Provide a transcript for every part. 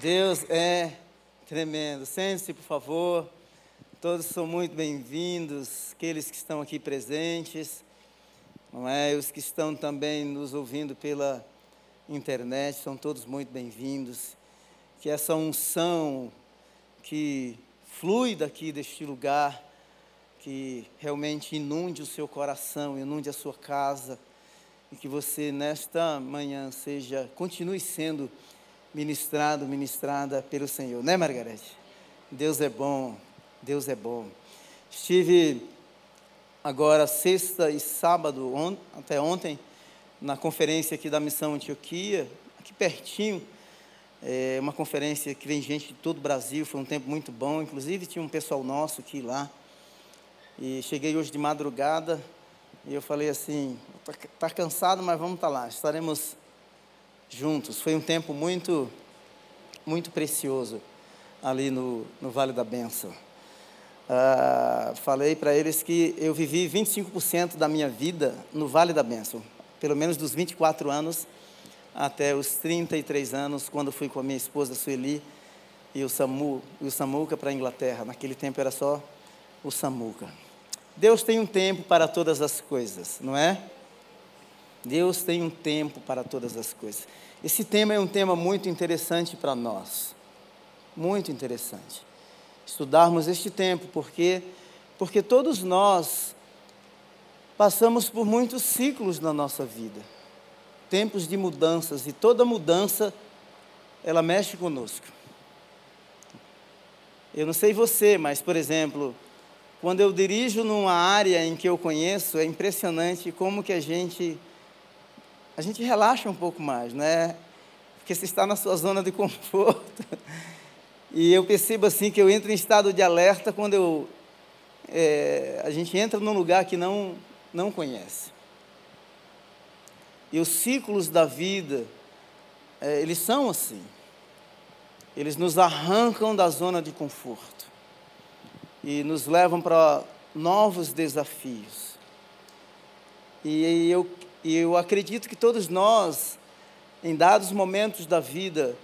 Deus é tremendo. Sente-se, por favor. Todos são muito bem-vindos, aqueles que estão aqui presentes, não é? Os que estão também nos ouvindo pela internet, são todos muito bem-vindos. Que essa unção que flui daqui deste lugar, que realmente inunde o seu coração, inunde a sua casa, e que você nesta manhã seja, continue sendo ministrado, ministrada pelo Senhor, né, Margarete? Deus é bom, Deus é bom. Estive agora sexta e sábado, on, até ontem, na conferência aqui da Missão Antioquia, aqui pertinho, é uma conferência que vem gente de todo o Brasil, foi um tempo muito bom, inclusive tinha um pessoal nosso aqui lá, e cheguei hoje de madrugada, e eu falei assim, está tá cansado, mas vamos estar tá lá, estaremos juntos. Foi um tempo muito, muito precioso ali no, no Vale da Bênção. Ah, falei para eles que eu vivi 25% da minha vida no Vale da Bênção, pelo menos dos 24 anos até os 33 anos, quando fui com a minha esposa Sueli e o, Samu, e o Samuca para a Inglaterra. Naquele tempo era só o Samuca. Deus tem um tempo para todas as coisas, não é? Deus tem um tempo para todas as coisas. Esse tema é um tema muito interessante para nós. Muito interessante. Estudarmos este tempo, porque porque todos nós passamos por muitos ciclos na nossa vida. Tempos de mudanças e toda mudança ela mexe conosco. Eu não sei você, mas por exemplo, quando eu dirijo numa área em que eu conheço, é impressionante como que a gente a gente relaxa um pouco mais, né? Porque você está na sua zona de conforto. E eu percebo assim que eu entro em estado de alerta quando eu, é, a gente entra num lugar que não, não conhece. E os ciclos da vida, é, eles são assim. Eles nos arrancam da zona de conforto e nos levam para novos desafios. E eu e eu acredito que todos nós, em dados momentos da vida,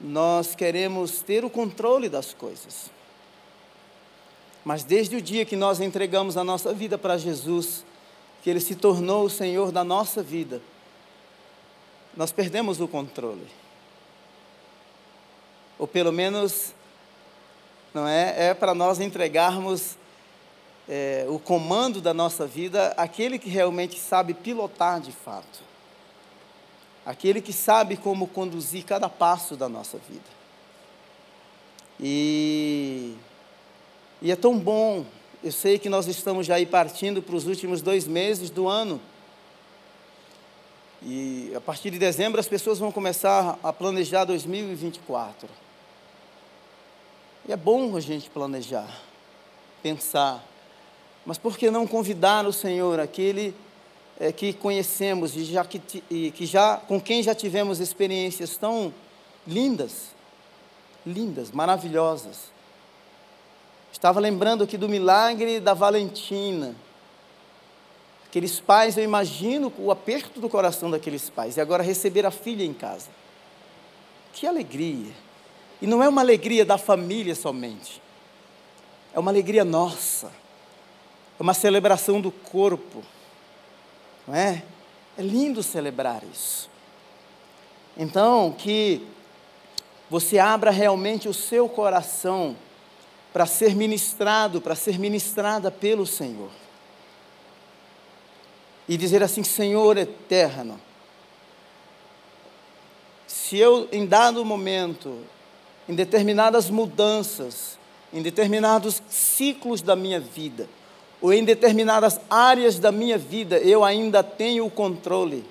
nós queremos ter o controle das coisas. Mas desde o dia que nós entregamos a nossa vida para Jesus, que Ele se tornou o Senhor da nossa vida, nós perdemos o controle. Ou pelo menos, não é? É para nós entregarmos é, o comando da nossa vida aquele que realmente sabe pilotar de fato, aquele que sabe como conduzir cada passo da nossa vida. E, e é tão bom, eu sei que nós estamos já aí partindo para os últimos dois meses do ano. E a partir de dezembro as pessoas vão começar a planejar 2024. E é bom a gente planejar, pensar, mas por que não convidar o Senhor, aquele é, que conhecemos e, já que, que já, com quem já tivemos experiências tão lindas, lindas, maravilhosas. Estava lembrando aqui do milagre da Valentina. Aqueles pais, eu imagino o aperto do coração daqueles pais. E agora receber a filha em casa. Que alegria! E não é uma alegria da família somente. É uma alegria nossa é uma celebração do corpo, não é? É lindo celebrar isso. Então, que você abra realmente o seu coração para ser ministrado, para ser ministrada pelo Senhor. E dizer assim: Senhor eterno, se eu, em dado momento, em determinadas mudanças, em determinados ciclos da minha vida, ou em determinadas áreas da minha vida eu ainda tenho o controle.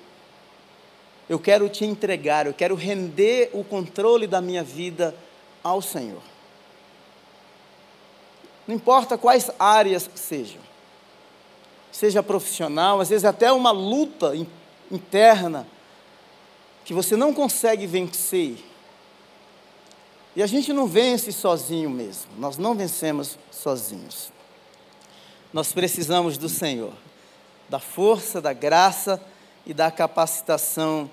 Eu quero te entregar, eu quero render o controle da minha vida ao Senhor. Não importa quais áreas sejam, seja profissional, às vezes até uma luta interna que você não consegue vencer. E a gente não vence sozinho mesmo, nós não vencemos sozinhos. Nós precisamos do Senhor, da força, da graça e da capacitação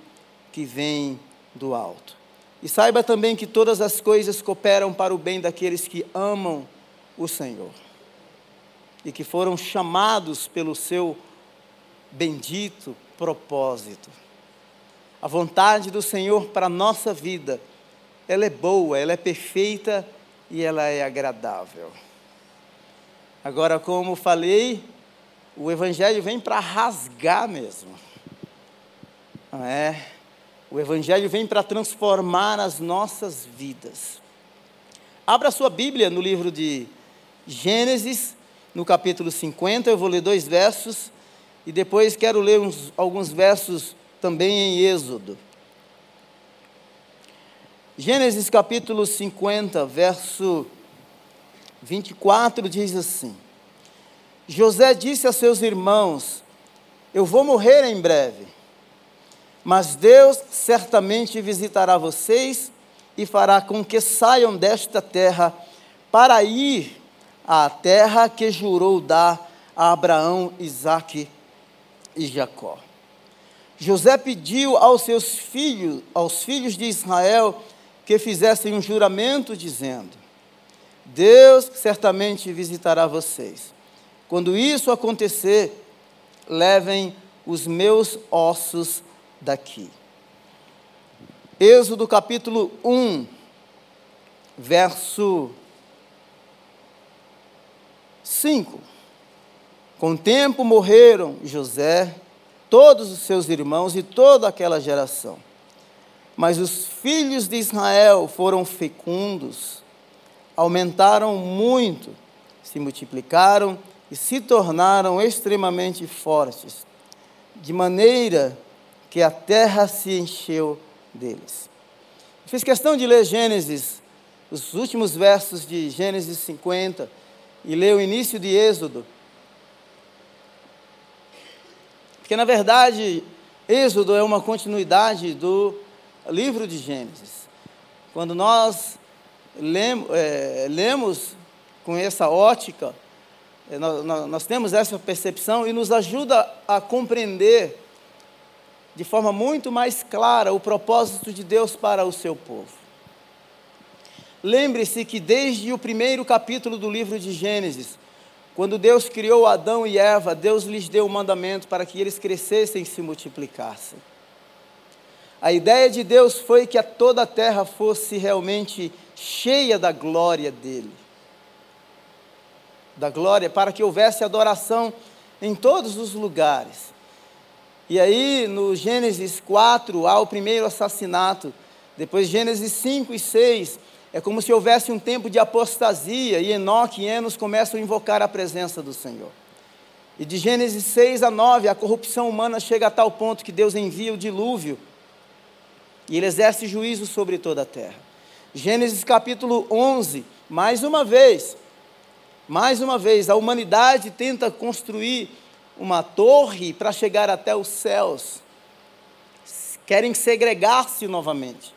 que vem do alto. E saiba também que todas as coisas cooperam para o bem daqueles que amam o Senhor e que foram chamados pelo seu bendito propósito. A vontade do Senhor para a nossa vida, ela é boa, ela é perfeita e ela é agradável. Agora, como falei, o Evangelho vem para rasgar mesmo. Não é? O Evangelho vem para transformar as nossas vidas. Abra sua Bíblia no livro de Gênesis, no capítulo 50. Eu vou ler dois versos e depois quero ler uns, alguns versos também em Êxodo. Gênesis capítulo 50, verso 24 diz assim: José disse a seus irmãos: Eu vou morrer em breve mas Deus certamente visitará vocês e fará com que saiam desta terra para ir à terra que jurou dar a Abraão, Isaque e Jacó. José pediu aos seus filhos, aos filhos de Israel, que fizessem um juramento dizendo: Deus certamente visitará vocês. Quando isso acontecer, levem os meus ossos daqui. Êxodo capítulo 1, verso 5. Com o tempo morreram José, todos os seus irmãos e toda aquela geração. Mas os filhos de Israel foram fecundos, aumentaram muito, se multiplicaram e se tornaram extremamente fortes, de maneira que a terra se encheu deles. fiz questão de ler Gênesis, os últimos versos de Gênesis 50, e ler o início de Êxodo. Porque, na verdade, Êxodo é uma continuidade do livro de Gênesis. Quando nós lemos, é, lemos com essa ótica, é, nós, temos essa percepção e nos ajuda a compreender de forma muito mais clara o propósito de Deus para o seu povo. Lembre-se que desde o primeiro capítulo do livro de Gênesis, quando Deus criou Adão e Eva, Deus lhes deu o mandamento para que eles crescessem e se multiplicassem. A ideia de Deus foi que a toda a terra fosse realmente cheia da glória dele. Da glória, para que houvesse adoração em todos os lugares. E aí, no Gênesis 4, há o primeiro assassinato. Depois, Gênesis 5 e 6, é como se houvesse um tempo de apostasia, e Enoque e Enos começam a invocar a presença do Senhor. E de Gênesis 6 a 9, a corrupção humana chega a tal ponto que Deus envia o dilúvio, e ele exerce juízo sobre toda a terra. Gênesis capítulo 11, mais uma vez, mais uma vez, a humanidade tenta construir uma torre para chegar até os céus. Querem segregar-se novamente.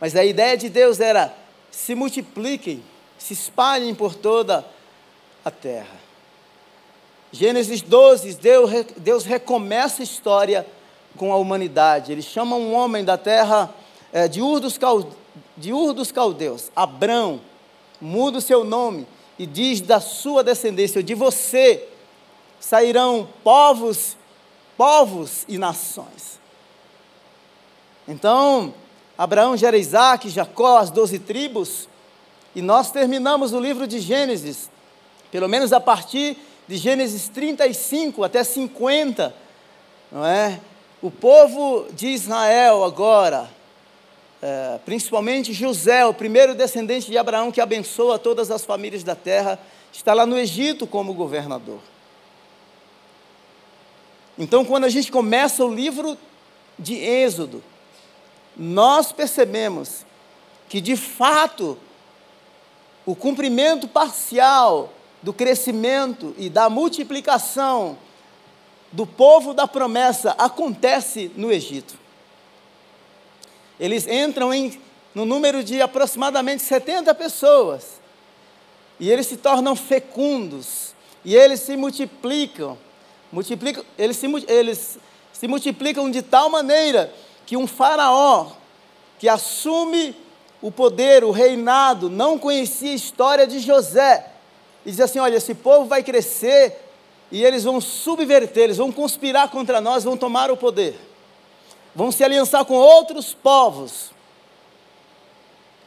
Mas a ideia de Deus era: se multipliquem, se espalhem por toda a terra. Gênesis 12, Deus, Deus recomeça a história com a humanidade. Ele chama um homem da terra é, de, Ur dos de Ur dos Caldeus, Abrão, muda o seu nome e diz da sua descendência, de você sairão povos, povos e nações. Então, Abraão gera Isaac, Jacó, as doze tribos, e nós terminamos o livro de Gênesis, pelo menos a partir de Gênesis 35 até 50, não é? O povo de Israel agora, é, principalmente José, o primeiro descendente de Abraão que abençoa todas as famílias da terra, está lá no Egito como governador. Então, quando a gente começa o livro de Êxodo, nós percebemos que, de fato, o cumprimento parcial do crescimento e da multiplicação do povo da promessa acontece no Egito. Eles entram em, no número de aproximadamente 70 pessoas, e eles se tornam fecundos, e eles se multiplicam. Multiplicam, eles, se, eles se multiplicam de tal maneira que um faraó que assume o poder, o reinado, não conhecia a história de José. E diz assim: olha, esse povo vai crescer e eles vão subverter, eles vão conspirar contra nós, vão tomar o poder, vão se aliançar com outros povos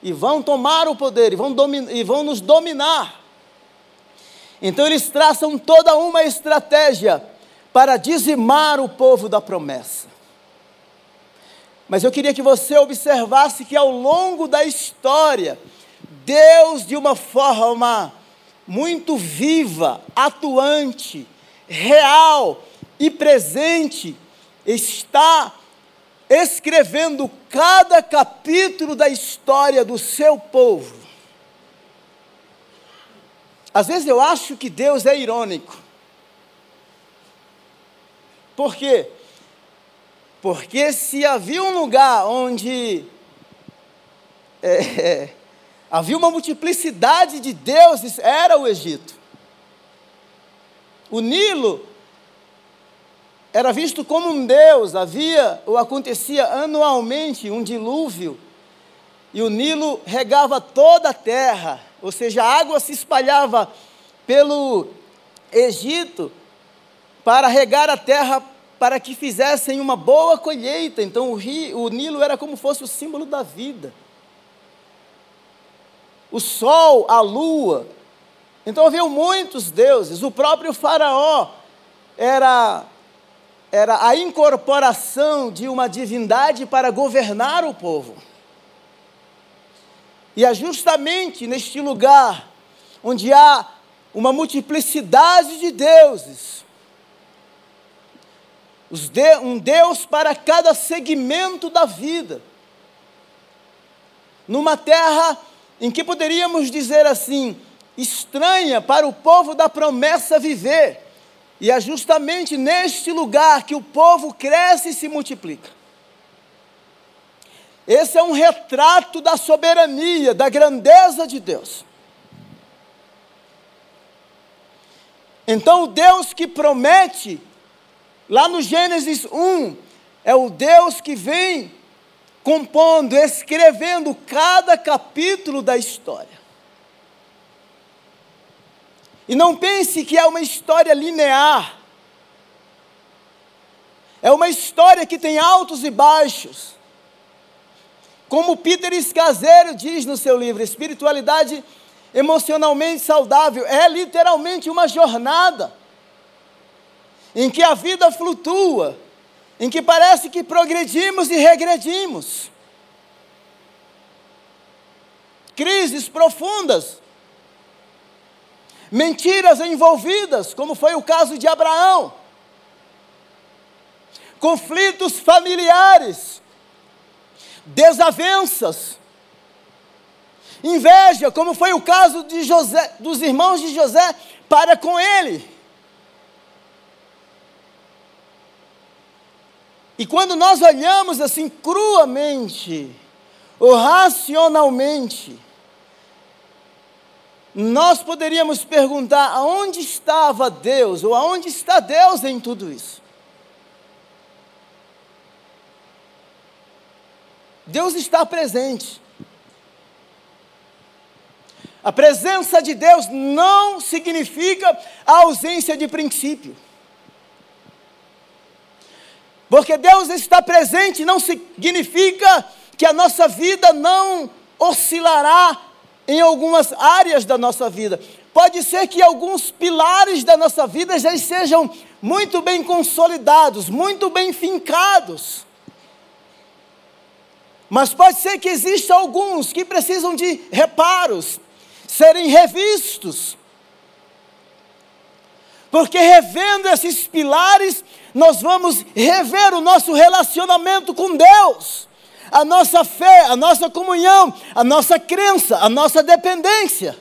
e vão tomar o poder e vão, e vão nos dominar. Então eles traçam toda uma estratégia para dizimar o povo da promessa. Mas eu queria que você observasse que ao longo da história, Deus, de uma forma muito viva, atuante, real e presente, está escrevendo cada capítulo da história do seu povo. Às vezes eu acho que Deus é irônico. Por quê? Porque se havia um lugar onde é, é, havia uma multiplicidade de deuses, era o Egito. O Nilo era visto como um deus, havia ou acontecia anualmente um dilúvio, e o Nilo regava toda a terra ou seja, a água se espalhava pelo Egito para regar a terra para que fizessem uma boa colheita. Então o, rio, o Nilo era como fosse o símbolo da vida. O sol, a lua. Então havia muitos deuses. O próprio Faraó era, era a incorporação de uma divindade para governar o povo. E é justamente neste lugar onde há uma multiplicidade de deuses, um Deus para cada segmento da vida, numa terra em que poderíamos dizer assim, estranha para o povo da promessa viver, e é justamente neste lugar que o povo cresce e se multiplica. Esse é um retrato da soberania, da grandeza de Deus. Então, o Deus que promete, lá no Gênesis 1, é o Deus que vem compondo, escrevendo cada capítulo da história. E não pense que é uma história linear. É uma história que tem altos e baixos. Como Peter Escaseiro diz no seu livro, Espiritualidade Emocionalmente Saudável, é literalmente uma jornada em que a vida flutua, em que parece que progredimos e regredimos. Crises profundas, mentiras envolvidas, como foi o caso de Abraão, conflitos familiares, desavenças, inveja, como foi o caso de José, dos irmãos de José para com ele. E quando nós olhamos assim cruamente, ou racionalmente, nós poderíamos perguntar aonde estava Deus, ou aonde está Deus em tudo isso? Deus está presente. A presença de Deus não significa a ausência de princípio. Porque Deus está presente não significa que a nossa vida não oscilará em algumas áreas da nossa vida. Pode ser que alguns pilares da nossa vida já estejam muito bem consolidados, muito bem fincados. Mas pode ser que existam alguns que precisam de reparos, serem revistos. Porque revendo esses pilares, nós vamos rever o nosso relacionamento com Deus, a nossa fé, a nossa comunhão, a nossa crença, a nossa dependência.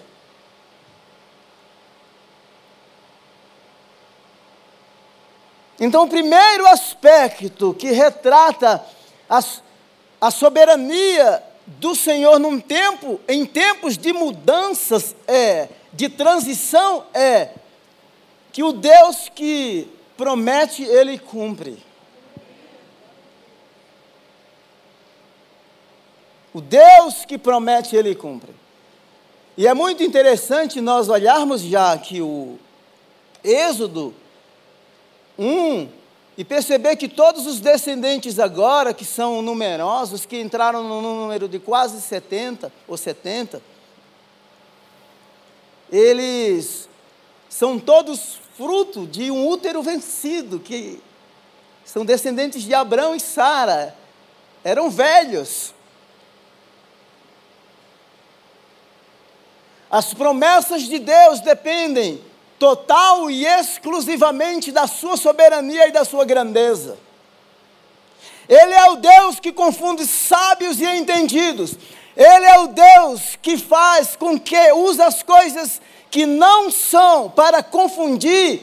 Então, o primeiro aspecto que retrata as a soberania do Senhor num tempo, em tempos de mudanças, é, de transição, é que o Deus que promete, ele cumpre. O Deus que promete, ele cumpre. E é muito interessante nós olharmos já que o Êxodo 1 e perceber que todos os descendentes agora, que são numerosos, que entraram no número de quase 70 ou 70, eles são todos fruto de um útero vencido, que são descendentes de Abraão e Sara, eram velhos. As promessas de Deus dependem total e exclusivamente da sua soberania e da sua grandeza. Ele é o Deus que confunde sábios e entendidos. Ele é o Deus que faz com que usa as coisas que não são para confundir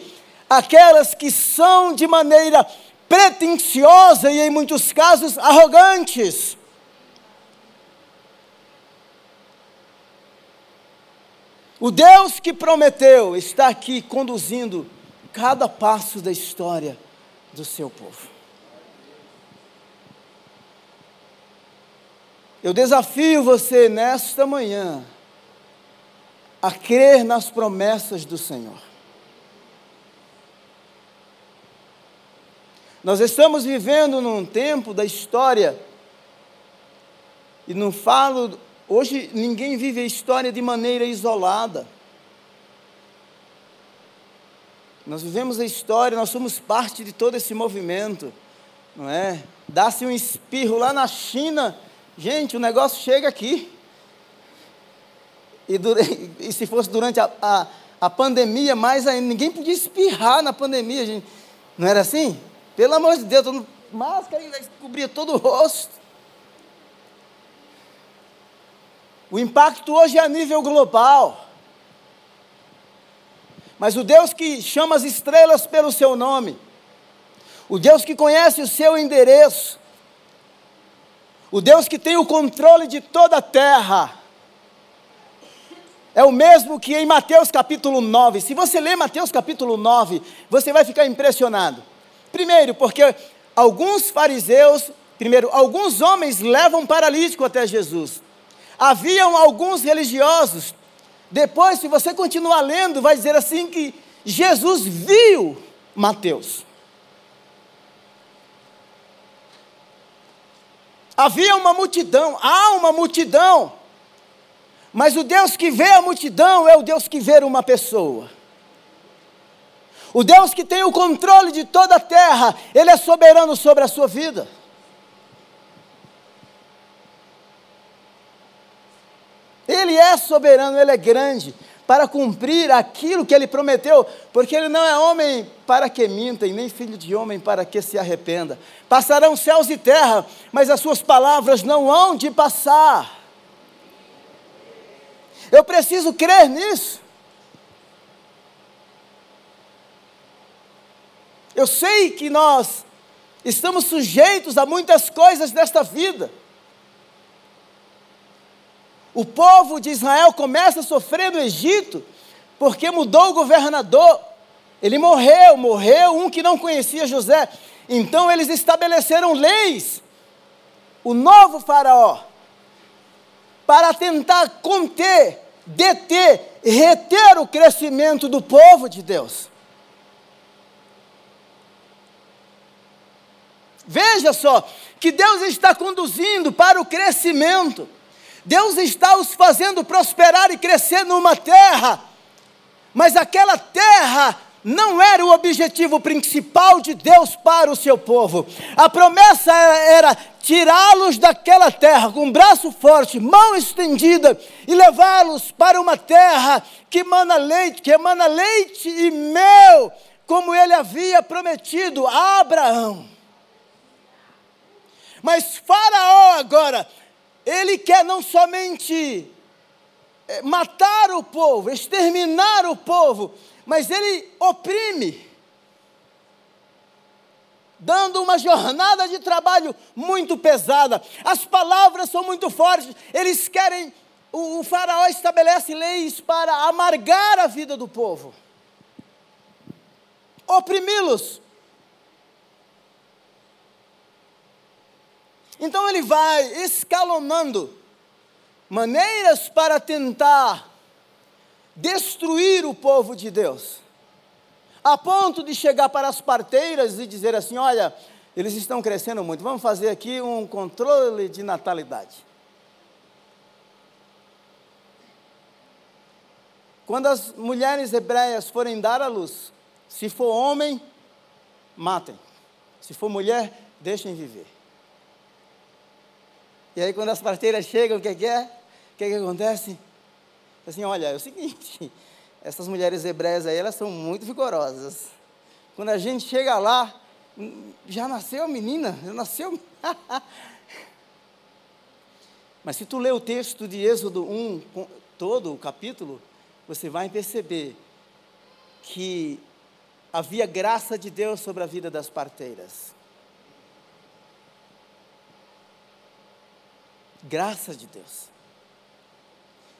aquelas que são de maneira pretensiosa e em muitos casos arrogantes. O Deus que prometeu está aqui conduzindo cada passo da história do seu povo. Eu desafio você nesta manhã a crer nas promessas do Senhor. Nós estamos vivendo num tempo da história, e não falo, hoje ninguém vive a história de maneira isolada. Nós vivemos a história, nós somos parte de todo esse movimento, não é? Dá-se um espirro lá na China, gente, o negócio chega aqui. E, durante, e se fosse durante a, a, a, pandemia, mais ainda, ninguém podia espirrar na pandemia, gente. Não era assim? Pelo amor de Deus, máscara ainda cobria todo o rosto. O impacto hoje é a nível global. Mas o Deus que chama as estrelas pelo seu nome, o Deus que conhece o seu endereço, o Deus que tem o controle de toda a terra, é o mesmo que em Mateus capítulo 9. Se você ler Mateus capítulo 9, você vai ficar impressionado. Primeiro, porque alguns fariseus, primeiro, alguns homens levam paralítico até Jesus. Haviam alguns religiosos. Depois, se você continuar lendo, vai dizer assim que Jesus viu Mateus. Havia uma multidão, há uma multidão mas o Deus que vê a multidão é o Deus que vê uma pessoa. O Deus que tem o controle de toda a terra, Ele é soberano sobre a sua vida. Ele é soberano, Ele é grande para cumprir aquilo que Ele prometeu, porque Ele não é homem para que minta, e nem filho de homem para que se arrependa. Passarão céus e terra, mas as Suas palavras não hão de passar. Eu preciso crer nisso. Eu sei que nós estamos sujeitos a muitas coisas desta vida. O povo de Israel começa a sofrer no Egito porque mudou o governador. Ele morreu, morreu um que não conhecia José. Então eles estabeleceram leis. O novo faraó para tentar conter, deter, reter o crescimento do povo de Deus. Veja só, que Deus está conduzindo para o crescimento. Deus está os fazendo prosperar e crescer numa terra, mas aquela terra não era o objetivo principal de Deus para o seu povo. A promessa era tirá-los daquela terra com braço forte, mão estendida e levá-los para uma terra que emana leite, que emana leite e mel, como ele havia prometido a Abraão. Mas Faraó agora, ele quer não somente eh, matar o povo, exterminar o povo, mas ele oprime, dando uma jornada de trabalho muito pesada. As palavras são muito fortes, eles querem, o, o faraó estabelece leis para amargar a vida do povo, oprimi-los. Então ele vai escalonando maneiras para tentar destruir o povo de Deus, a ponto de chegar para as parteiras e dizer assim: olha, eles estão crescendo muito, vamos fazer aqui um controle de natalidade. Quando as mulheres hebreias forem dar à luz, se for homem, matem. Se for mulher, deixem viver. E aí, quando as parteiras chegam, o que, é que é? O que, é que acontece? Assim, olha, é o seguinte, essas mulheres hebreias aí, elas são muito vigorosas. Quando a gente chega lá, já nasceu a menina, já nasceu. Mas se tu ler o texto de Êxodo 1, todo o capítulo, você vai perceber que havia graça de Deus sobre a vida das parteiras. Graça de Deus.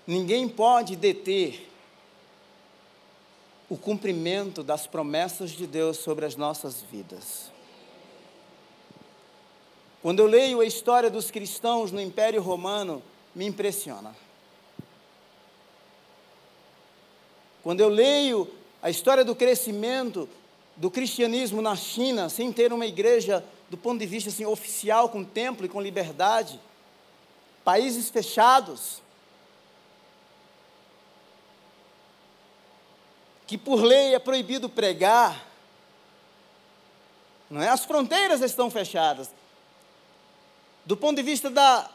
Ninguém pode deter o cumprimento das promessas de Deus sobre as nossas vidas. Quando eu leio a história dos cristãos no Império Romano, me impressiona. Quando eu leio a história do crescimento do cristianismo na China, sem ter uma igreja do ponto de vista assim, oficial, com templo e com liberdade, países fechados, que por lei é proibido pregar, não é? As fronteiras estão fechadas. Do ponto de vista da,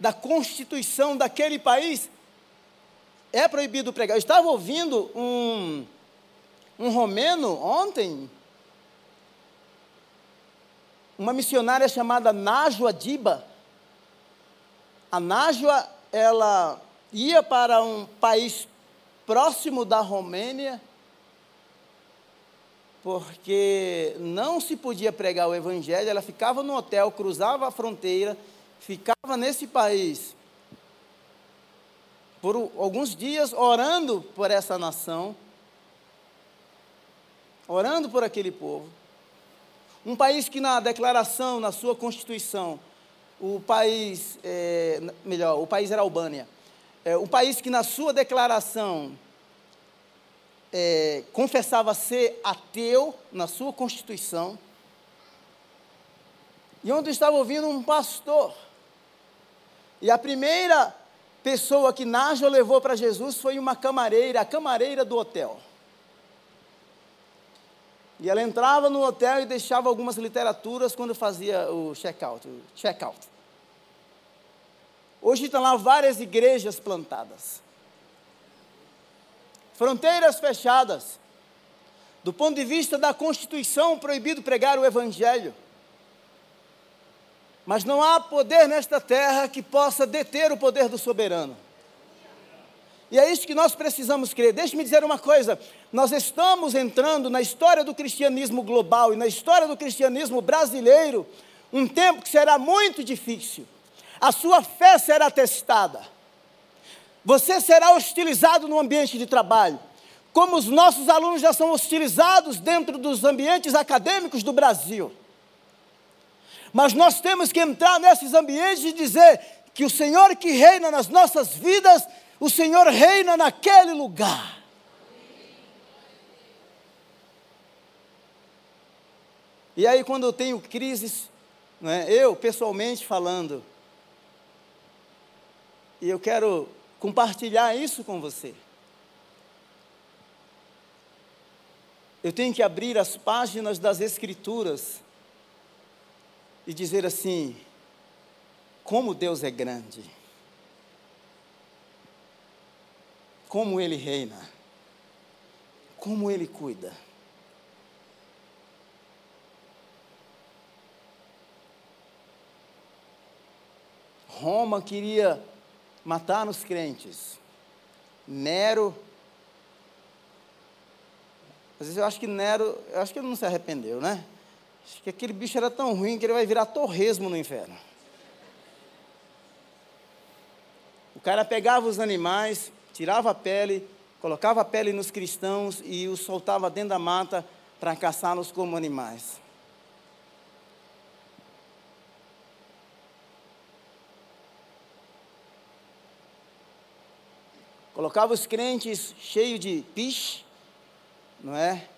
da constituição daquele país, é proibido pregar. Eu estava ouvindo um, um romeno ontem, uma missionária chamada Najwa Diba. A Najwa, ela ia para um país próximo da Romênia, porque não se podia pregar o evangelho, ela ficava no hotel, cruzava a fronteira, ficava nesse país por alguns dias orando por essa nação, orando por aquele povo. Um país que na declaração, na sua constituição, o país, é, melhor, o país era Albânia, é, o país que na sua declaração é, confessava ser ateu na sua constituição, e onde estava ouvindo um pastor. E a primeira pessoa que Nájua levou para Jesus foi uma camareira, a camareira do hotel. E ela entrava no hotel e deixava algumas literaturas quando fazia o check-out. Check -out. Hoje estão lá várias igrejas plantadas. Fronteiras fechadas. Do ponto de vista da Constituição, proibido pregar o Evangelho. Mas não há poder nesta terra que possa deter o poder do soberano. E é isso que nós precisamos crer. Deixe-me dizer uma coisa: nós estamos entrando na história do cristianismo global e na história do cristianismo brasileiro, um tempo que será muito difícil. A sua fé será testada. Você será hostilizado no ambiente de trabalho. Como os nossos alunos já são hostilizados dentro dos ambientes acadêmicos do Brasil. Mas nós temos que entrar nesses ambientes e dizer que o Senhor que reina nas nossas vidas o Senhor reina naquele lugar. E aí, quando eu tenho crises, é, eu pessoalmente falando, e eu quero compartilhar isso com você. Eu tenho que abrir as páginas das Escrituras e dizer assim: como Deus é grande. Como Ele reina, como Ele cuida. Roma queria matar os crentes. Nero. Às vezes eu acho que Nero, eu acho que ele não se arrependeu, né? Acho que aquele bicho era tão ruim que ele vai virar torresmo no inferno. O cara pegava os animais, tirava a pele, colocava a pele nos cristãos e os soltava dentro da mata para caçá-los como animais. colocava os crentes cheios de piche, não é?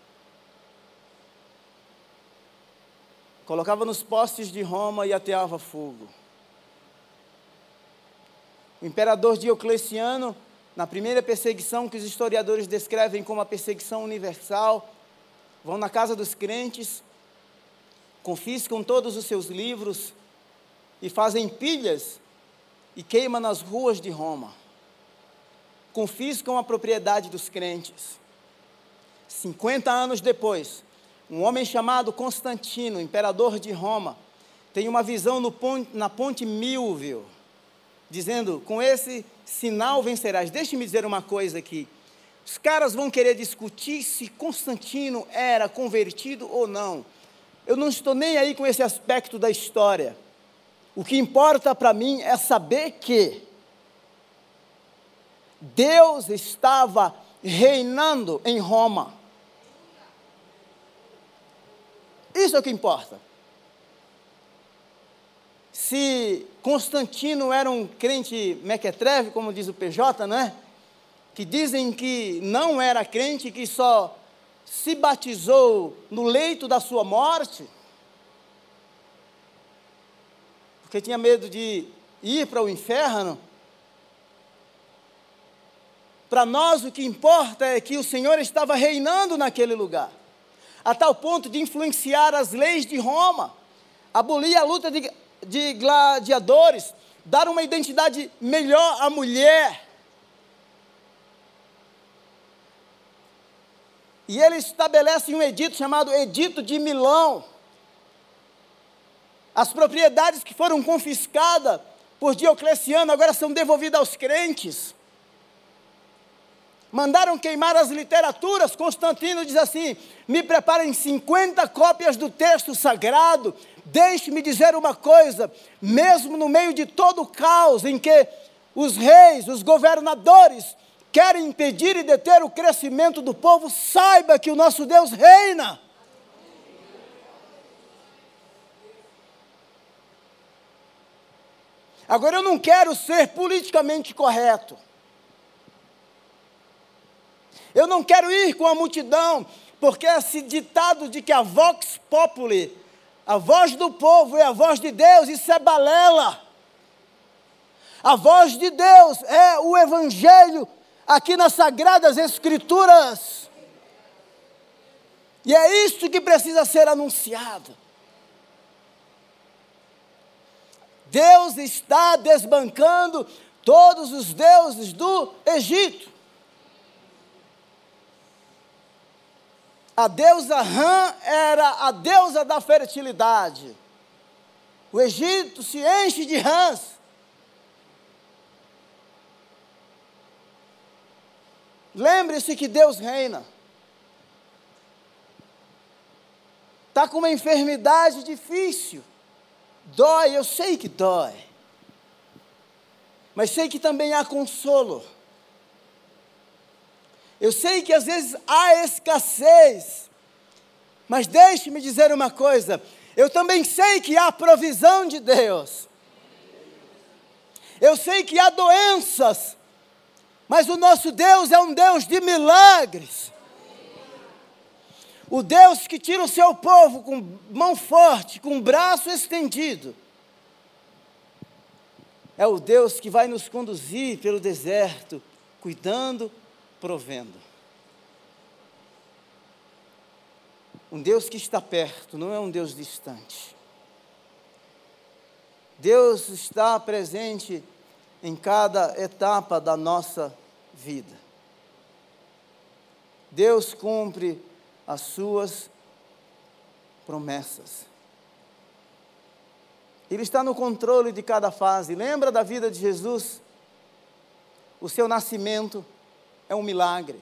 Colocava nos postes de Roma e ateava fogo. O imperador Diocleciano, na primeira perseguição que os historiadores descrevem como a perseguição universal, vão na casa dos crentes, confiscam todos os seus livros e fazem pilhas e queimam nas ruas de Roma. Confiscam a propriedade dos crentes. 50 anos depois, um homem chamado Constantino, imperador de Roma, tem uma visão ponte, na ponte Milvio, dizendo: Com esse sinal vencerás. Deixe-me dizer uma coisa aqui. Os caras vão querer discutir se Constantino era convertido ou não. Eu não estou nem aí com esse aspecto da história. O que importa para mim é saber que Deus estava reinando em Roma. Isso é o que importa. Se Constantino era um crente mequetrefe, como diz o PJ, né? Que dizem que não era crente, que só se batizou no leito da sua morte, porque tinha medo de ir para o inferno. Para nós o que importa é que o Senhor estava reinando naquele lugar a tal ponto de influenciar as leis de Roma, abolir a luta de, de gladiadores, dar uma identidade melhor à mulher. E ele estabelece um edito chamado Edito de Milão. As propriedades que foram confiscadas por Diocleciano agora são devolvidas aos crentes mandaram queimar as literaturas. Constantino diz assim: me preparem 50 cópias do texto sagrado. Deixe-me dizer uma coisa: mesmo no meio de todo o caos em que os reis, os governadores querem impedir e deter o crescimento do povo, saiba que o nosso Deus reina. Agora eu não quero ser politicamente correto. Eu não quero ir com a multidão, porque esse ditado de que a vox populi, a voz do povo é a voz de Deus, isso é balela. A voz de Deus é o Evangelho aqui nas Sagradas Escrituras. E é isso que precisa ser anunciado. Deus está desbancando todos os deuses do Egito. A deusa Ram era a deusa da fertilidade. O Egito se enche de rãs. Lembre-se que Deus reina. Está com uma enfermidade difícil. Dói, eu sei que dói. Mas sei que também há consolo. Eu sei que às vezes há escassez, mas deixe-me dizer uma coisa: eu também sei que há provisão de Deus. Eu sei que há doenças, mas o nosso Deus é um Deus de milagres. O Deus que tira o seu povo com mão forte, com braço estendido. É o Deus que vai nos conduzir pelo deserto, cuidando provendo. Um Deus que está perto, não é um Deus distante. Deus está presente em cada etapa da nossa vida. Deus cumpre as suas promessas. Ele está no controle de cada fase. Lembra da vida de Jesus? O seu nascimento, é um milagre.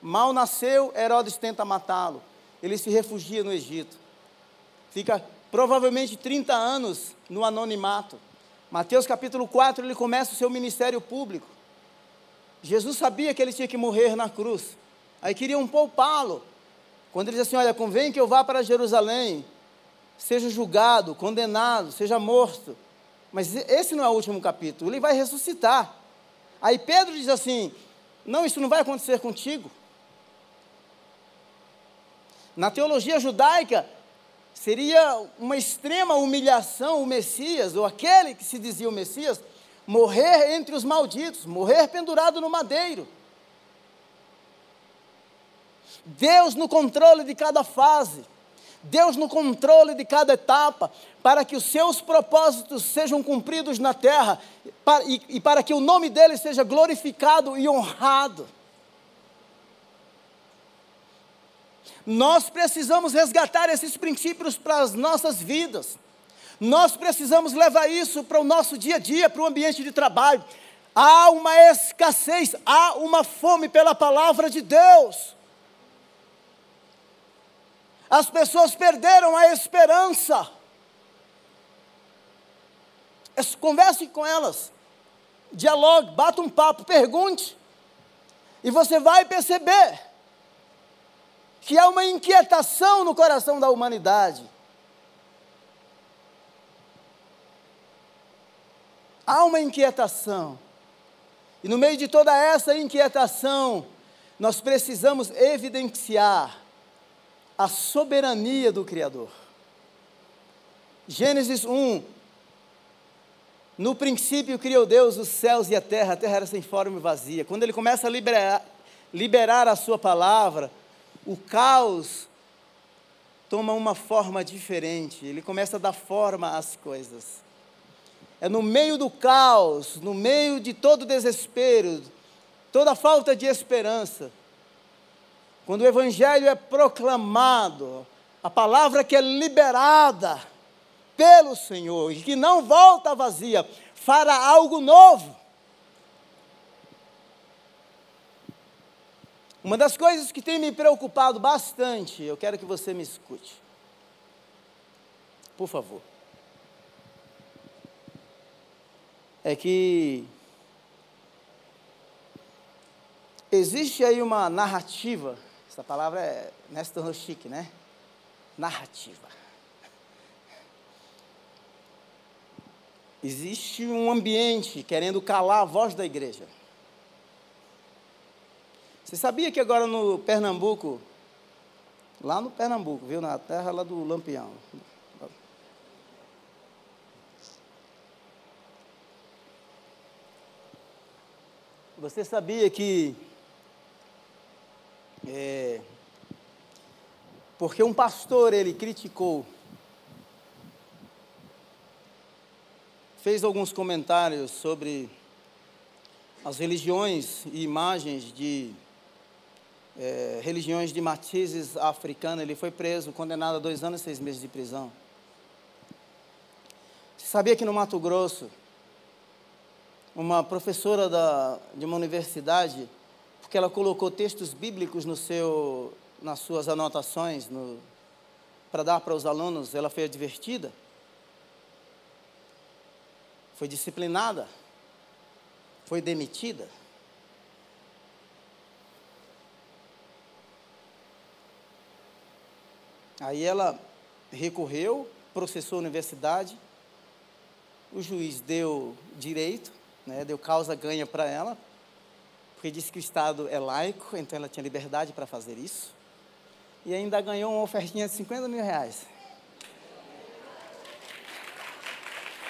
Mal nasceu, Herodes tenta matá-lo. Ele se refugia no Egito. Fica provavelmente 30 anos no anonimato. Mateus capítulo 4, ele começa o seu ministério público. Jesus sabia que ele tinha que morrer na cruz. Aí queriam poupá-lo. Quando ele diz assim: Olha, convém que eu vá para Jerusalém, seja julgado, condenado, seja morto. Mas esse não é o último capítulo, ele vai ressuscitar. Aí Pedro diz assim: Não, isso não vai acontecer contigo. Na teologia judaica, seria uma extrema humilhação o Messias, ou aquele que se dizia o Messias, morrer entre os malditos, morrer pendurado no madeiro. Deus no controle de cada fase, Deus no controle de cada etapa, para que os seus propósitos sejam cumpridos na terra e, e para que o nome dele seja glorificado e honrado. Nós precisamos resgatar esses princípios para as nossas vidas. Nós precisamos levar isso para o nosso dia a dia, para o ambiente de trabalho. Há uma escassez, há uma fome pela palavra de Deus. As pessoas perderam a esperança. Converse com elas, dialogue, bata um papo, pergunte, e você vai perceber que há uma inquietação no coração da humanidade. Há uma inquietação. E no meio de toda essa inquietação, nós precisamos evidenciar a soberania do Criador. Gênesis 1. No princípio criou Deus os céus e a terra, a terra era sem forma e vazia. Quando ele começa a liberar, liberar a sua palavra, o caos toma uma forma diferente, ele começa a dar forma às coisas. É no meio do caos, no meio de todo desespero, toda falta de esperança, quando o Evangelho é proclamado, a palavra que é liberada pelo Senhor e que não volta vazia, fará algo novo. Uma das coisas que tem me preocupado bastante, eu quero que você me escute. Por favor. É que existe aí uma narrativa essa palavra é, né, se chique, né? Narrativa. Existe um ambiente querendo calar a voz da igreja. Você sabia que agora no Pernambuco, lá no Pernambuco, viu, na terra lá do Lampião, você sabia que é, porque um pastor ele criticou, fez alguns comentários sobre as religiões e imagens de é, religiões de matizes africanas. Ele foi preso, condenado a dois anos e seis meses de prisão. Você sabia que no Mato Grosso, uma professora da, de uma universidade porque ela colocou textos bíblicos no seu, nas suas anotações para dar para os alunos, ela foi advertida, foi disciplinada, foi demitida. Aí ela recorreu, processou a universidade, o juiz deu direito, né, deu causa ganha para ela, porque disse que o Estado é laico, então ela tinha liberdade para fazer isso. E ainda ganhou uma ofertinha de 50 mil reais.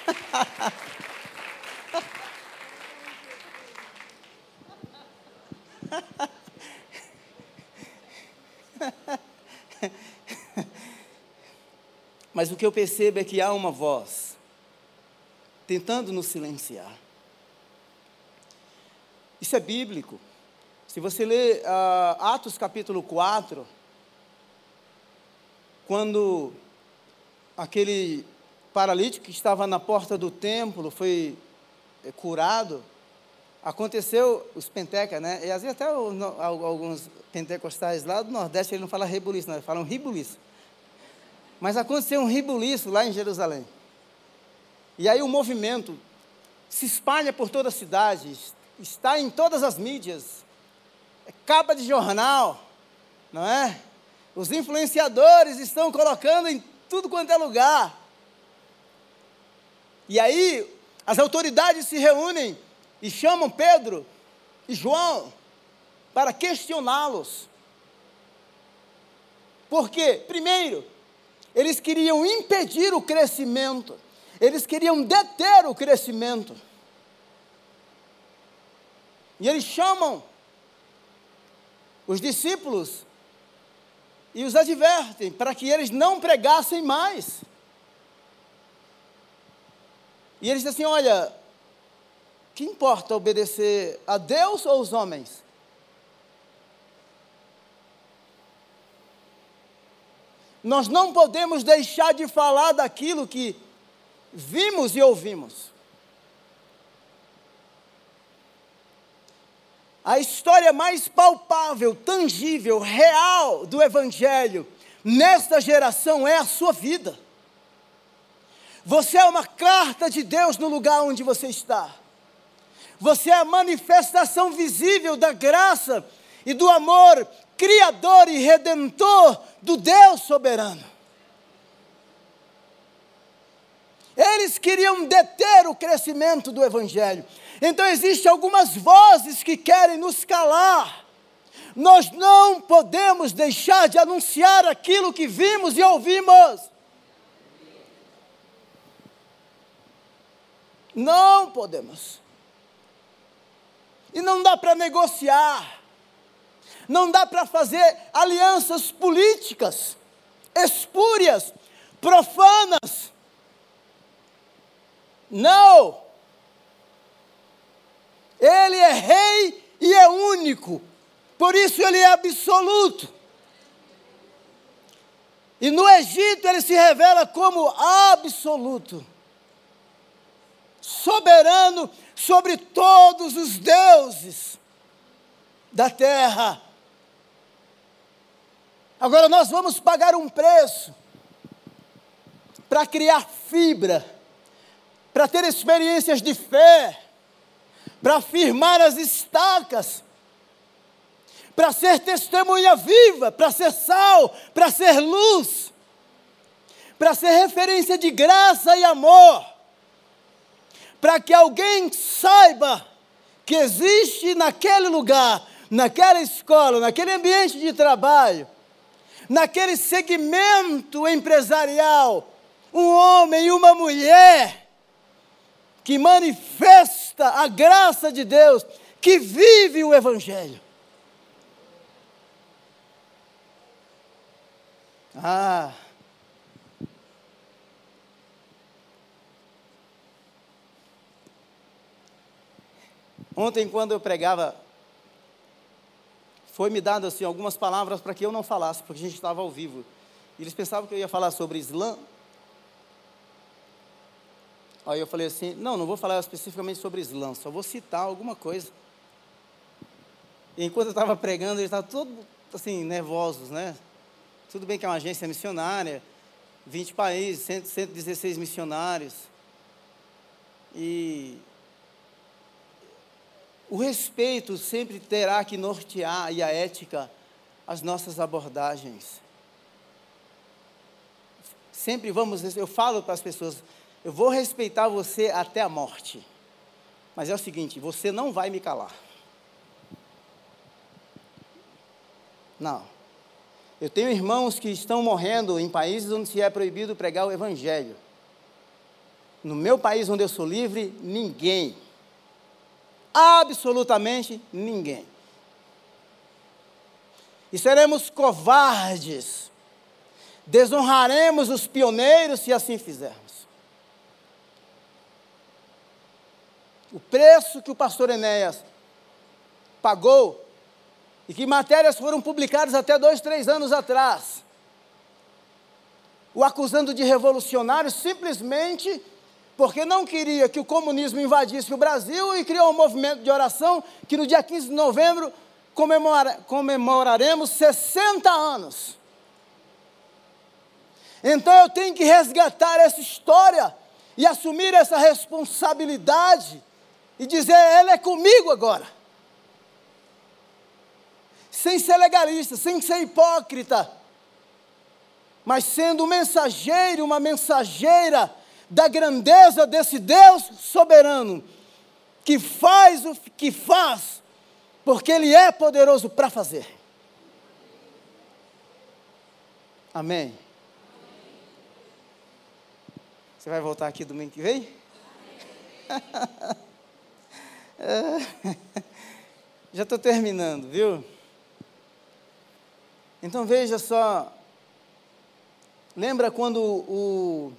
Mas o que eu percebo é que há uma voz tentando nos silenciar. Isso é bíblico. Se você ler uh, Atos capítulo 4, quando aquele paralítico que estava na porta do templo foi eh, curado, aconteceu os pentecas, né? E às vezes até o, alguns pentecostais lá do Nordeste, ele não fala rebuliço, não, ele fala um ribuliço. Mas aconteceu um ribuliço lá em Jerusalém. E aí o movimento se espalha por toda a cidade, está em todas as mídias, é capa de jornal, não é? Os influenciadores estão colocando em tudo quanto é lugar. E aí, as autoridades se reúnem e chamam Pedro e João para questioná-los. Por quê? Primeiro, eles queriam impedir o crescimento, eles queriam deter o crescimento. E eles chamam os discípulos e os advertem para que eles não pregassem mais. E eles dizem assim: olha, que importa obedecer a Deus ou aos homens? Nós não podemos deixar de falar daquilo que vimos e ouvimos. A história mais palpável, tangível, real do Evangelho nesta geração é a sua vida. Você é uma carta de Deus no lugar onde você está. Você é a manifestação visível da graça e do amor criador e redentor do Deus soberano. Eles queriam deter o crescimento do Evangelho. Então existem algumas vozes que querem nos calar. Nós não podemos deixar de anunciar aquilo que vimos e ouvimos. Não podemos. E não dá para negociar. Não dá para fazer alianças políticas espúrias, profanas. Não! Ele é rei e é único, por isso ele é absoluto. E no Egito ele se revela como absoluto, soberano sobre todos os deuses da terra. Agora nós vamos pagar um preço para criar fibra, para ter experiências de fé, para firmar as estacas, para ser testemunha viva, para ser sal, para ser luz, para ser referência de graça e amor, para que alguém saiba que existe naquele lugar, naquela escola, naquele ambiente de trabalho, naquele segmento empresarial, um homem e uma mulher que manifesta a graça de Deus, que vive o Evangelho. Ah. Ontem, quando eu pregava foi me dado assim algumas palavras para que eu não falasse, porque a gente estava ao vivo. Eles pensavam que eu ia falar sobre Islã. Aí eu falei assim: não, não vou falar especificamente sobre Islã, só vou citar alguma coisa. E enquanto eu estava pregando, eles estavam todos assim, nervosos, né? Tudo bem que é uma agência missionária, 20 países, 116 missionários. E o respeito sempre terá que nortear e a ética as nossas abordagens. Sempre vamos, eu falo para as pessoas, eu vou respeitar você até a morte. Mas é o seguinte, você não vai me calar. Não. Eu tenho irmãos que estão morrendo em países onde se é proibido pregar o evangelho. No meu país onde eu sou livre, ninguém absolutamente ninguém. E seremos covardes, desonraremos os pioneiros se assim fizermos. O preço que o pastor Enéas pagou, e que matérias foram publicadas até dois, três anos atrás, o acusando de revolucionário simplesmente porque não queria que o comunismo invadisse o Brasil e criou um movimento de oração que no dia 15 de novembro comemora, comemoraremos 60 anos. Então eu tenho que resgatar essa história e assumir essa responsabilidade e dizer: ela é comigo agora. Sem ser legalista, sem ser hipócrita, mas sendo um mensageiro, uma mensageira da grandeza desse Deus soberano, que faz o que faz, porque Ele é poderoso para fazer. Amém. Você vai voltar aqui domingo que vem? Já estou terminando, viu? Então veja só. Lembra quando o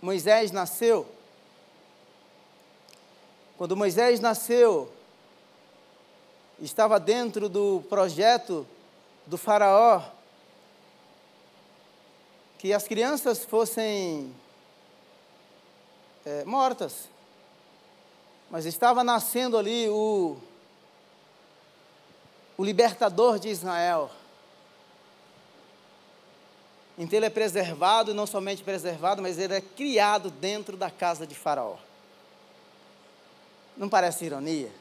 Moisés nasceu? Quando Moisés nasceu, estava dentro do projeto do Faraó que as crianças fossem é, mortas. Mas estava nascendo ali o, o libertador de Israel. Então ele é preservado, não somente preservado, mas ele é criado dentro da casa de Faraó. Não parece ironia?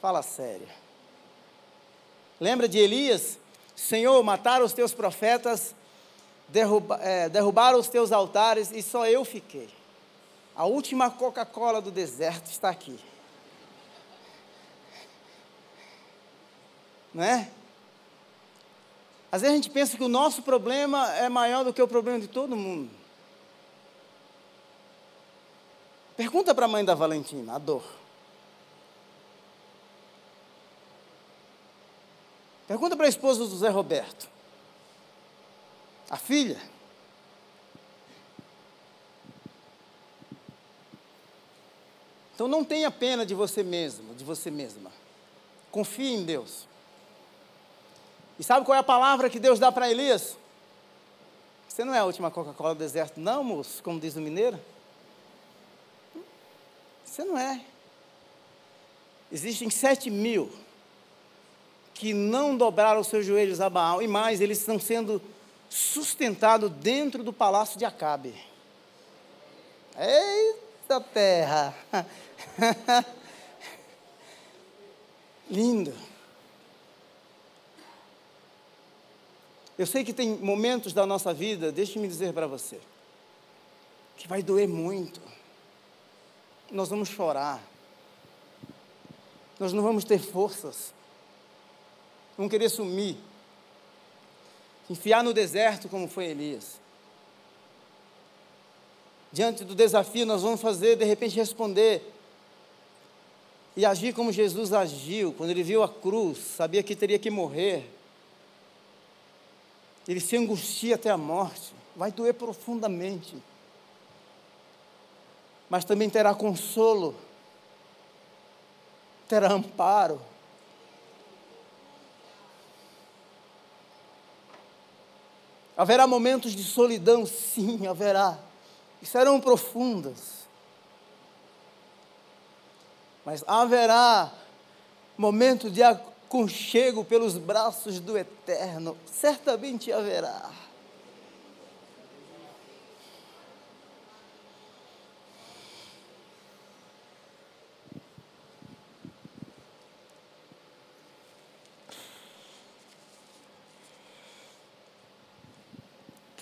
Fala sério. Lembra de Elias? Senhor, mataram os teus profetas, é, derrubaram os teus altares e só eu fiquei. A última Coca-Cola do deserto está aqui. Não é? Às vezes a gente pensa que o nosso problema é maior do que o problema de todo mundo. Pergunta para a mãe da Valentina, a dor. Pergunta para a esposa do Zé Roberto. A filha. Então não tenha pena de você mesmo, de você mesma. Confie em Deus. E sabe qual é a palavra que Deus dá para Elias? Você não é a última Coca-Cola do deserto, não, moço, como diz o mineiro. Você não é. Existem sete mil que não dobraram os seus joelhos a Baal, e mais, eles estão sendo sustentados dentro do palácio de Acabe. Eita terra! Lindo. Eu sei que tem momentos da nossa vida, deixe-me dizer para você, que vai doer muito nós vamos chorar, nós não vamos ter forças, vamos querer sumir, enfiar no deserto como foi Elias. Diante do desafio, nós vamos fazer, de repente, responder. E agir como Jesus agiu, quando ele viu a cruz, sabia que teria que morrer. Ele se angustia até a morte, vai doer profundamente. Mas também terá consolo, terá amparo. Haverá momentos de solidão, sim, haverá, e serão profundas. Mas haverá momento de aconchego pelos braços do Eterno, certamente haverá.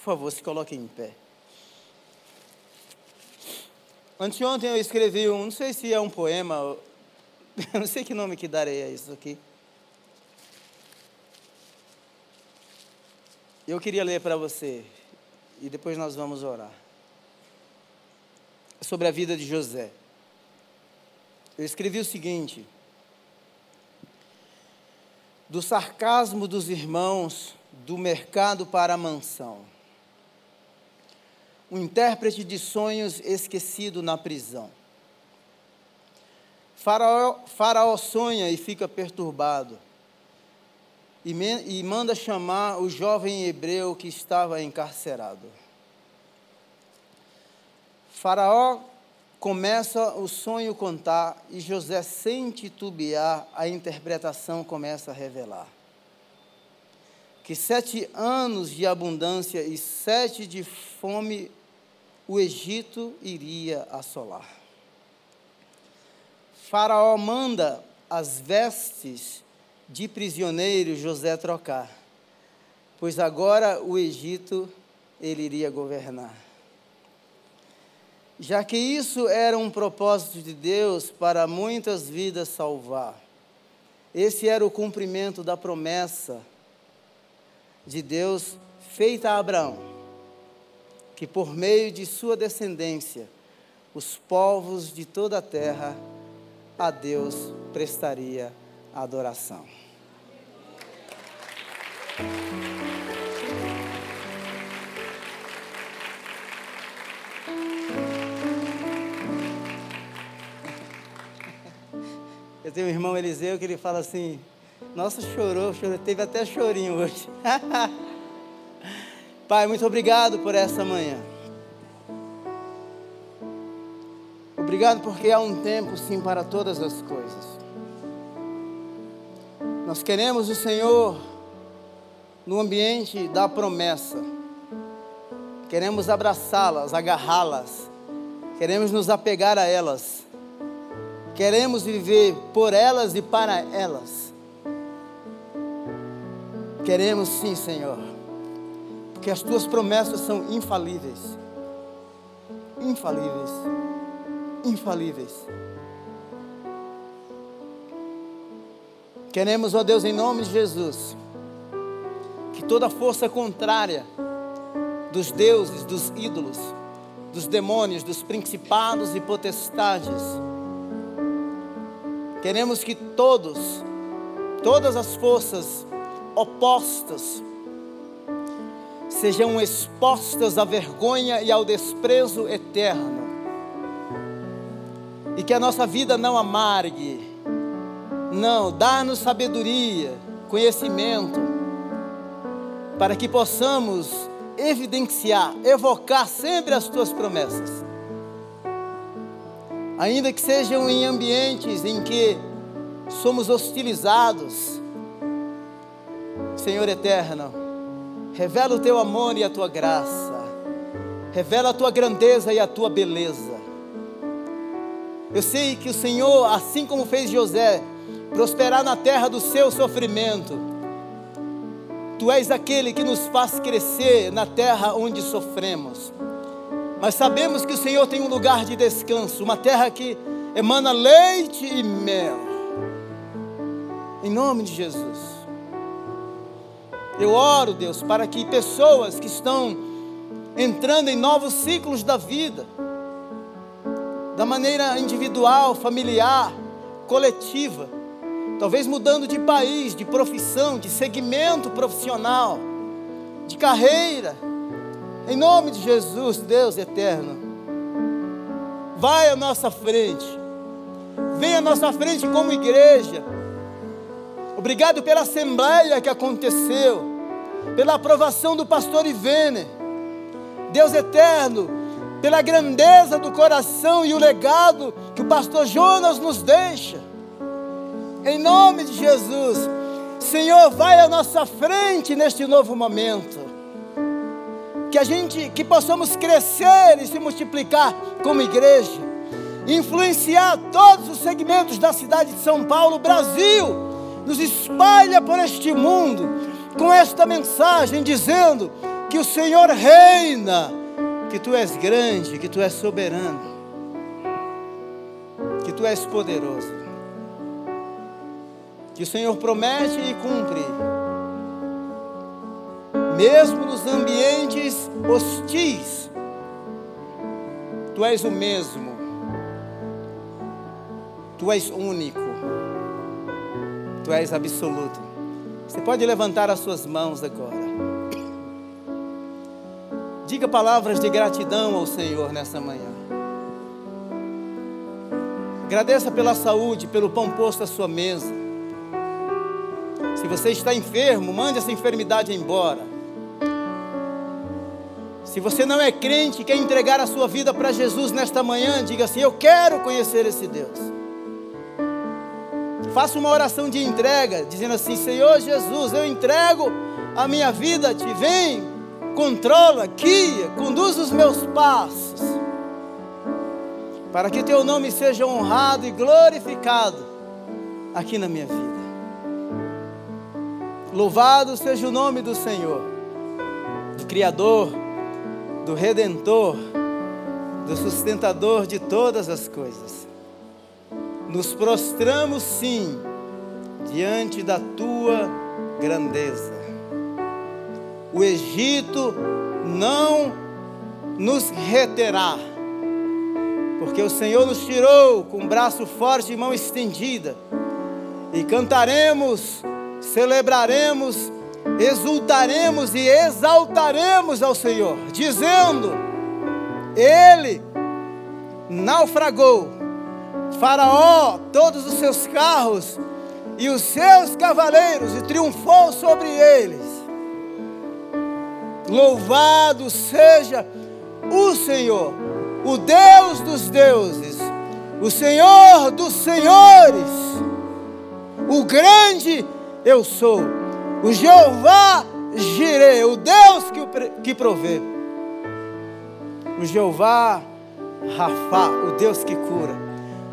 favor, se coloquem em pé. Anteontem eu escrevi um, não sei se é um poema, não sei que nome que darei a isso aqui. Eu queria ler para você e depois nós vamos orar. Sobre a vida de José. Eu escrevi o seguinte: Do sarcasmo dos irmãos, do mercado para a mansão um intérprete de sonhos esquecido na prisão. Faraó, faraó sonha e fica perturbado, e, me, e manda chamar o jovem hebreu que estava encarcerado. Faraó começa o sonho contar e José, sem titubear, a interpretação começa a revelar que sete anos de abundância e sete de fome o Egito iria assolar. Faraó manda as vestes de prisioneiro José trocar, pois agora o Egito ele iria governar. já que isso era um propósito de Deus para muitas vidas salvar. Esse era o cumprimento da promessa de Deus feita a Abraão, que por meio de sua descendência, os povos de toda a terra a Deus prestaria adoração. Eu tenho um irmão Eliseu que ele fala assim: Nossa, chorou, chorou, teve até chorinho hoje. Pai, muito obrigado por essa manhã. Obrigado porque há um tempo sim para todas as coisas. Nós queremos o Senhor no ambiente da promessa. Queremos abraçá-las, agarrá-las. Queremos nos apegar a elas. Queremos viver por elas e para elas. Queremos sim, Senhor, porque as tuas promessas são infalíveis. Infalíveis. Infalíveis. Queremos, ó Deus, em nome de Jesus, que toda força contrária dos deuses, dos ídolos, dos demônios, dos principados e potestades, Queremos que todos, todas as forças opostas, sejam expostas à vergonha e ao desprezo eterno. E que a nossa vida não amargue. Não, dá-nos sabedoria, conhecimento, para que possamos evidenciar, evocar sempre as tuas promessas ainda que sejam em ambientes em que somos hostilizados. Senhor eterno, revela o teu amor e a tua graça, revela a tua grandeza e a tua beleza. Eu sei que o Senhor, assim como fez José, prosperar na terra do seu sofrimento, Tu és aquele que nos faz crescer na terra onde sofremos. Mas sabemos que o Senhor tem um lugar de descanso, uma terra que emana leite e mel. Em nome de Jesus. Eu oro, Deus, para que pessoas que estão entrando em novos ciclos da vida, da maneira individual, familiar, coletiva, talvez mudando de país, de profissão, de segmento profissional, de carreira, em nome de Jesus, Deus eterno. Vai à nossa frente. Vem à nossa frente como igreja. Obrigado pela assembleia que aconteceu. Pela aprovação do pastor Ivene. Deus eterno, pela grandeza do coração e o legado que o pastor Jonas nos deixa. Em nome de Jesus. Senhor, vai à nossa frente neste novo momento que a gente, que possamos crescer e se multiplicar como igreja, influenciar todos os segmentos da cidade de São Paulo, Brasil, nos espalha por este mundo com esta mensagem dizendo que o Senhor reina, que tu és grande, que tu és soberano, que tu és poderoso. Que o Senhor promete e cumpre mesmo nos ambientes hostis, tu és o mesmo, tu és único, tu és absoluto. Você pode levantar as suas mãos agora. Diga palavras de gratidão ao Senhor nessa manhã. Agradeça pela saúde, pelo pão posto à sua mesa. Se você está enfermo, mande essa enfermidade embora. Se você não é crente, quer entregar a sua vida para Jesus nesta manhã, diga assim: Eu quero conhecer esse Deus. Faça uma oração de entrega, dizendo assim: Senhor Jesus, eu entrego a minha vida Ti. Vem, controla, guia, conduz os meus passos, para que Teu nome seja honrado e glorificado aqui na minha vida. Louvado seja o nome do Senhor, do Criador do Redentor, do sustentador de todas as coisas. Nos prostramos, sim, diante da tua grandeza. O Egito não nos reterá, porque o Senhor nos tirou com braço forte e mão estendida, e cantaremos, celebraremos, exultaremos e exaltaremos ao Senhor, dizendo: Ele naufragou, Faraó, todos os seus carros e os seus cavaleiros, e triunfou sobre eles. Louvado seja o Senhor, o Deus dos deuses, o Senhor dos senhores, o grande eu sou, o Jeová Jireh, o Deus que, que provê, o Jeová Rafa, o Deus que cura,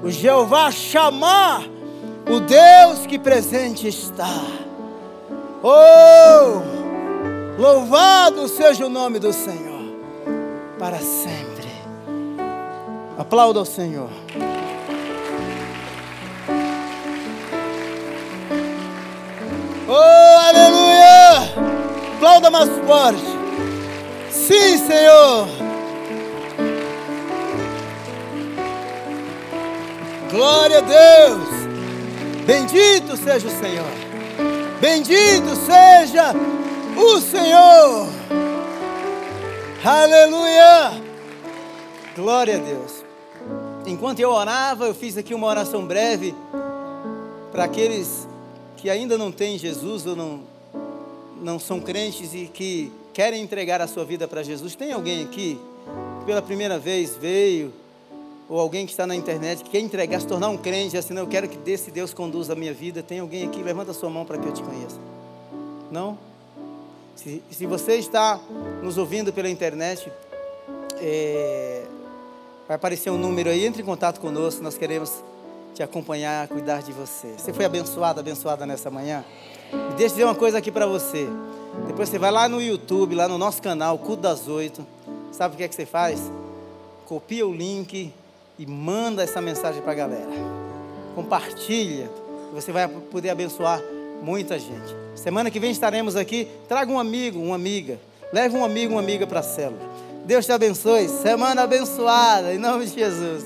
o Jeová Chamar, o Deus que presente está. Oh, louvado seja o nome do Senhor, para sempre. Aplauda ao Senhor. Oh, aleluia! Aplauda mais forte. Sim, Senhor. Glória a Deus. Bendito seja o Senhor. Bendito seja o Senhor. Aleluia. Glória a Deus. Enquanto eu orava, eu fiz aqui uma oração breve para aqueles que ainda não têm Jesus ou não, não são crentes e que querem entregar a sua vida para Jesus. Tem alguém aqui que pela primeira vez veio ou alguém que está na internet que quer entregar, se tornar um crente, assim, não, eu quero que desse Deus conduza a minha vida. Tem alguém aqui? Levanta a sua mão para que eu te conheça. Não? Se, se você está nos ouvindo pela internet, é, vai aparecer um número aí, entre em contato conosco, nós queremos te acompanhar, cuidar de você. Você foi abençoado, abençoada nessa manhã? E deixa eu dizer uma coisa aqui para você. Depois você vai lá no YouTube, lá no nosso canal, Culto das Oito. Sabe o que é que você faz? Copia o link, e manda essa mensagem para a galera. Compartilha, você vai poder abençoar muita gente. Semana que vem estaremos aqui. Traga um amigo, uma amiga. Leve um amigo, uma amiga para a célula. Deus te abençoe. Semana abençoada, em nome de Jesus.